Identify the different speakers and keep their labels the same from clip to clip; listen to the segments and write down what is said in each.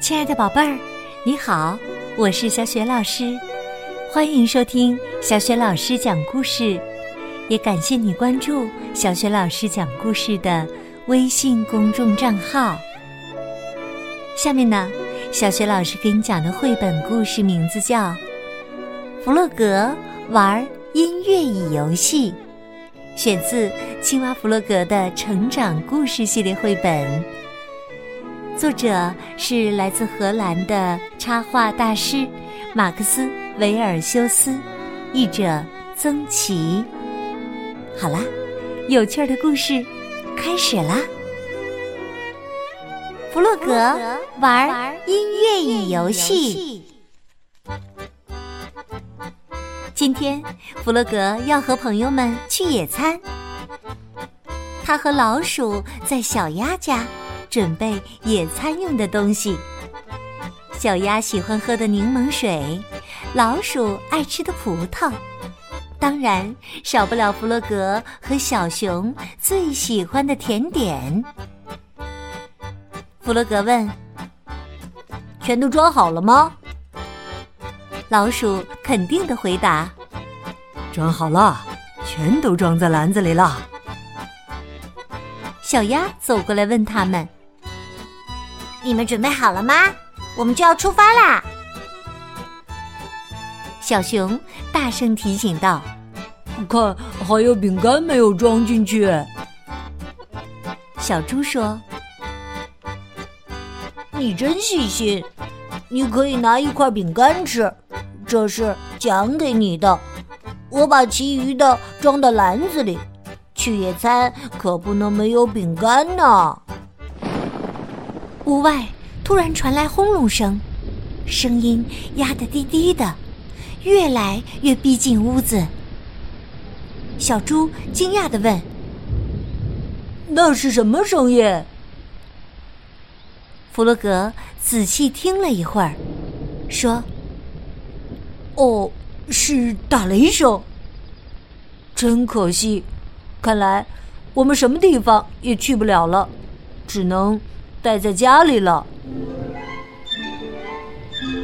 Speaker 1: 亲爱的宝贝儿，你好，我是小雪老师，欢迎收听小雪老师讲故事，也感谢你关注小雪老师讲故事的微信公众账号。下面呢，小雪老师给你讲的绘本故事名字叫《弗洛格玩音乐椅游戏》，选自青蛙弗洛格的成长故事系列绘本。作者是来自荷兰的插画大师马克思·维尔修斯，译者曾琦。好啦，有趣的故事开始啦！弗洛格玩音乐椅游戏。今天，弗洛格要和朋友们去野餐。他和老鼠在小鸭家。准备野餐用的东西：小鸭喜欢喝的柠檬水，老鼠爱吃的葡萄，当然少不了弗洛格和小熊最喜欢的甜点。弗洛格问：“
Speaker 2: 全都装好了吗？”
Speaker 1: 老鼠肯定的回答：“
Speaker 3: 装好了，全都装在篮子里了。”
Speaker 1: 小鸭走过来问他们。
Speaker 4: 你们准备好了吗？我们就要出发啦！
Speaker 1: 小熊大声提醒道：“
Speaker 3: 看，还有饼干没有装进去。”
Speaker 1: 小猪说：“
Speaker 2: 你真细心，你可以拿一块饼干吃，这是奖给你的。我把其余的装到篮子里，去野餐可不能没有饼干呢。”
Speaker 1: 屋外突然传来轰隆声，声音压得低低的，越来越逼近屋子。小猪惊讶的问：“
Speaker 2: 那是什么声音？”
Speaker 1: 弗洛格仔细听了一会儿，说：“
Speaker 2: 哦，是打雷声。真可惜，看来我们什么地方也去不了了，只能……”待在家里了。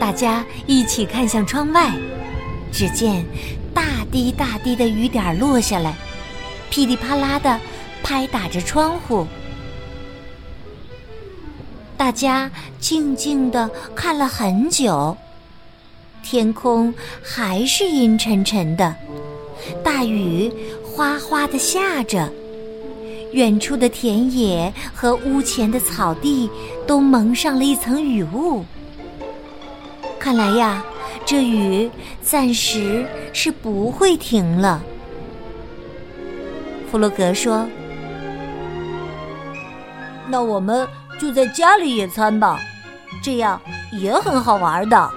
Speaker 1: 大家一起看向窗外，只见大滴大滴的雨点落下来，噼里啪啦的拍打着窗户。大家静静的看了很久，天空还是阴沉沉的，大雨哗哗的下着。远处的田野和屋前的草地都蒙上了一层雨雾。看来呀，这雨暂时是不会停了。弗洛格说：“
Speaker 2: 那我们就在家里野餐吧，这样也很好玩的。”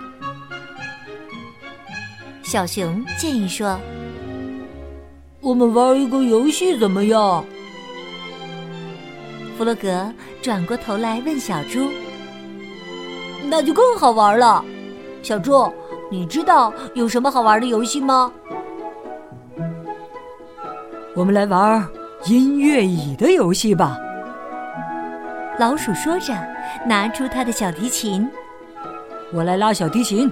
Speaker 1: 小熊建议说：“
Speaker 2: 我们玩一个游戏怎么样？”
Speaker 1: 弗洛格转过头来问小猪：“
Speaker 2: 那就更好玩了。小猪，你知道有什么好玩的游戏吗？”
Speaker 3: 我们来玩音乐椅的游戏吧。
Speaker 1: 老鼠说着，拿出他的小提琴。
Speaker 3: 我来拉小提琴，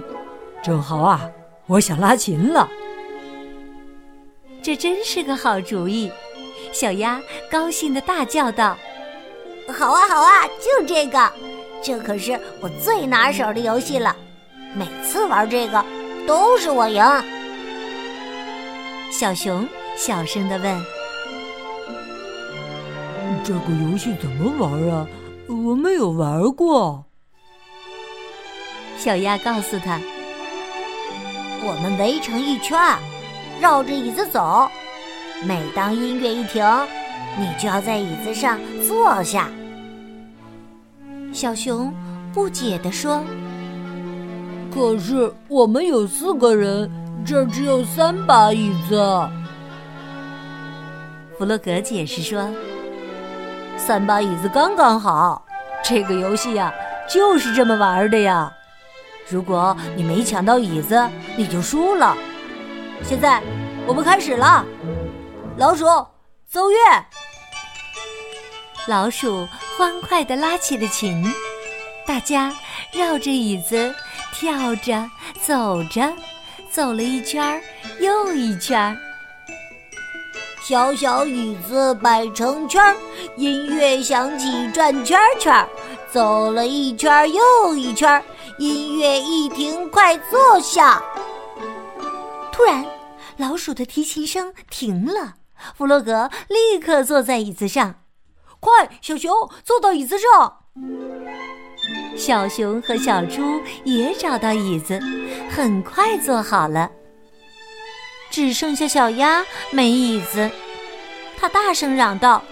Speaker 3: 正好啊，我想拉琴了。
Speaker 1: 这真是个好主意！小鸭高兴的大叫道。
Speaker 4: 好啊，好啊，就这个，这可是我最拿手的游戏了。每次玩这个都是我赢。
Speaker 1: 小熊小声的问：“
Speaker 3: 这个游戏怎么玩啊？我没有玩过。”
Speaker 1: 小鸭告诉他：“
Speaker 4: 我们围成一圈，绕着椅子走。每当音乐一停。”你就要在椅子上坐下。
Speaker 1: 小熊不解地说：“
Speaker 2: 可是我们有四个人，这儿只有三把椅子。”
Speaker 1: 弗洛格解释说：“
Speaker 2: 三把椅子刚刚好，这个游戏呀就是这么玩的呀。如果你没抢到椅子，你就输了。现在我们开始了，老鼠。”奏乐，
Speaker 1: 老鼠欢快的拉起了琴，大家绕着椅子跳着、走着，走了一圈又一圈。
Speaker 2: 小小椅子摆成圈，音乐响起转圈圈。走了一圈又一圈，音乐一停，快坐下。
Speaker 1: 突然，老鼠的提琴声停了。弗洛格立刻坐在椅子上。
Speaker 5: 快，小熊，坐到椅子上。
Speaker 1: 小熊和小猪也找到椅子，很快坐好了。只剩下小鸭没椅子，它大声嚷道：“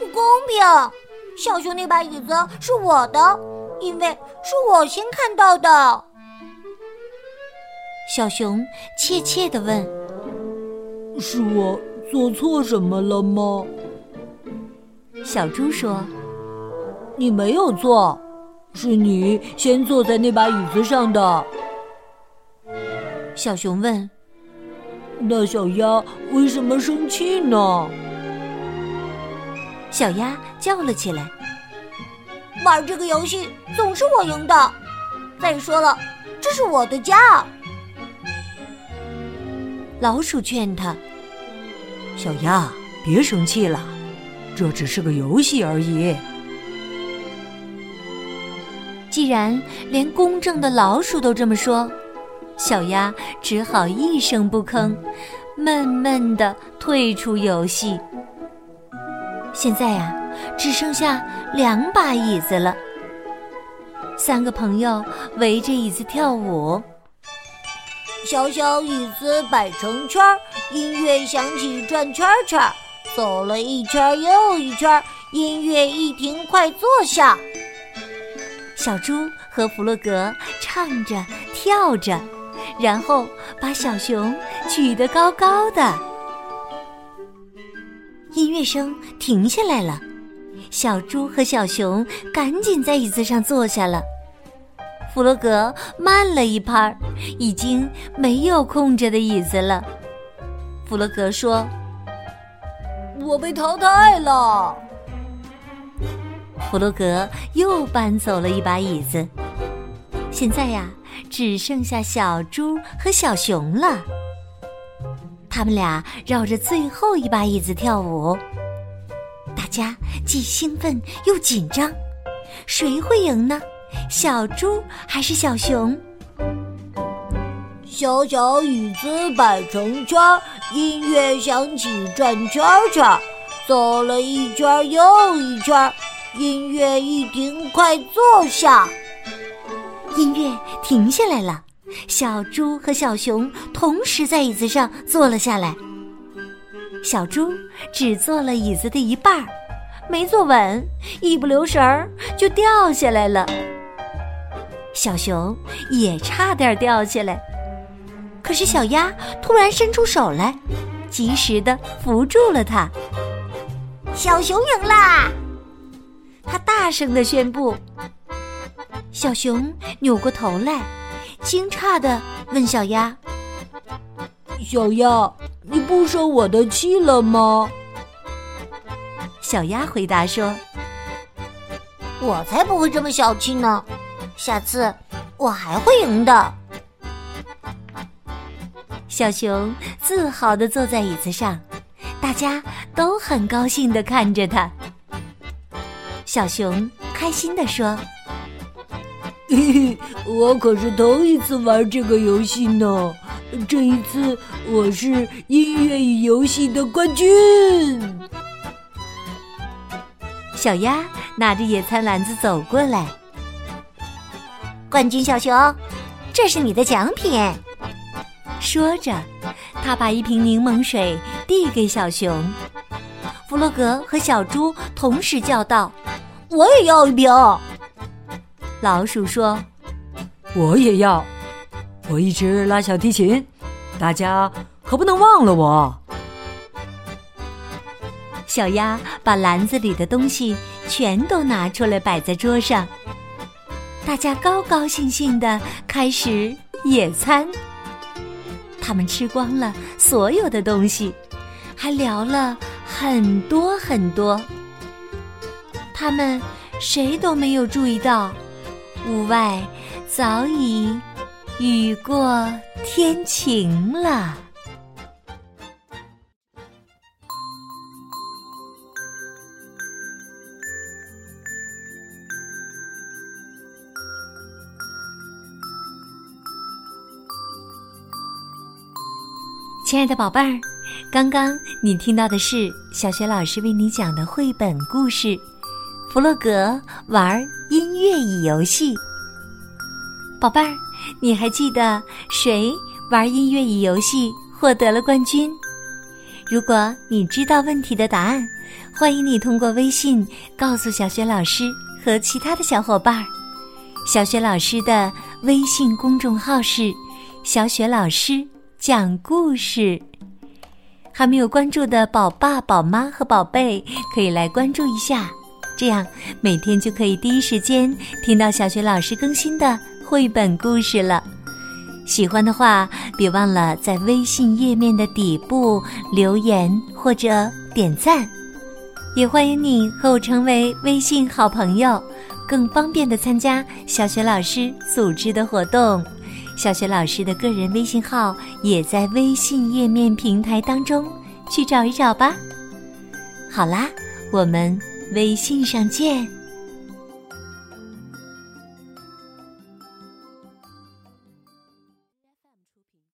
Speaker 2: 不公平！小熊那把椅子是我的，因为是我先看到的。”
Speaker 1: 小熊怯怯地问：“
Speaker 6: 是我做错什么了吗？”
Speaker 1: 小猪说：“
Speaker 6: 你没有错。”是你先坐在那把椅子上的，
Speaker 1: 小熊问：“
Speaker 6: 那小鸭为什么生气呢？”
Speaker 1: 小鸭叫了起来：“
Speaker 2: 玩这个游戏总是我赢的，再说了，这是我的家。”
Speaker 1: 老鼠劝他：“
Speaker 6: 小鸭，别生气了，这只是个游戏而已。”
Speaker 1: 既然连公正的老鼠都这么说，小鸭只好一声不吭，闷闷地退出游戏。现在呀，只剩下两把椅子了。三个朋友围着椅子跳舞，
Speaker 2: 小小椅子摆成圈儿，音乐响起转圈圈，走了一圈又一圈，音乐一停，快坐下。
Speaker 1: 小猪和弗洛格唱着跳着，然后把小熊举得高高的。音乐声停下来了，小猪和小熊赶紧在椅子上坐下了。弗洛格慢了一拍，已经没有空着的椅子了。弗洛格说：“
Speaker 5: 我被淘汰了。”
Speaker 1: 弗洛格又搬走了一把椅子，现在呀，只剩下小猪和小熊了。他们俩绕着最后一把椅子跳舞，大家既兴奋又紧张，谁会赢呢？小猪还是小熊？
Speaker 2: 小小椅子摆成圈，音乐响起转圈圈，走了一圈又一圈。音乐一停，快坐下。
Speaker 1: 音乐停下来了，小猪和小熊同时在椅子上坐了下来。小猪只坐了椅子的一半儿，没坐稳，一不留神儿就掉下来了。小熊也差点掉下来，可是小鸭突然伸出手来，及时的扶住了它。
Speaker 2: 小熊赢啦！
Speaker 1: 他大声的宣布。小熊扭过头来，惊诧的问小鸭：“
Speaker 6: 小鸭，你不生我的气了吗？”
Speaker 1: 小鸭回答说：“
Speaker 2: 我才不会这么小气呢，下次我还会赢的。”
Speaker 1: 小熊自豪的坐在椅子上，大家都很高兴的看着他。小熊开心地说：“
Speaker 6: 嘿嘿，我可是头一次玩这个游戏呢！这一次我是音乐与游戏的冠军。”
Speaker 1: 小鸭拿着野餐篮子走过来，
Speaker 2: 冠军小熊，这是你的奖品。
Speaker 1: 说着，他把一瓶柠檬水递给小熊。弗洛格和小猪同时叫道。
Speaker 5: 我也要一瓶。
Speaker 1: 老鼠说：“
Speaker 6: 我也要。我一直拉小提琴，大家可不能忘了我。”
Speaker 1: 小鸭把篮子里的东西全都拿出来摆在桌上，大家高高兴兴的开始野餐。他们吃光了所有的东西，还聊了很多很多。他们谁都没有注意到，屋外早已雨过天晴了。亲爱的宝贝儿，刚刚你听到的是小学老师为你讲的绘本故事《弗洛格玩音乐椅游戏》。宝贝儿，你还记得谁玩音乐椅游戏获得了冠军？如果你知道问题的答案，欢迎你通过微信告诉小雪老师和其他的小伙伴儿。小雪老师的微信公众号是“小雪老师”。讲故事，还没有关注的宝爸、宝妈和宝贝可以来关注一下，这样每天就可以第一时间听到小学老师更新的绘本故事了。喜欢的话，别忘了在微信页面的底部留言或者点赞，也欢迎你和我成为微信好朋友，更方便的参加小学老师组织的活动。小雪老师的个人微信号也在微信页面平台当中，去找一找吧。好啦，我们微信上见。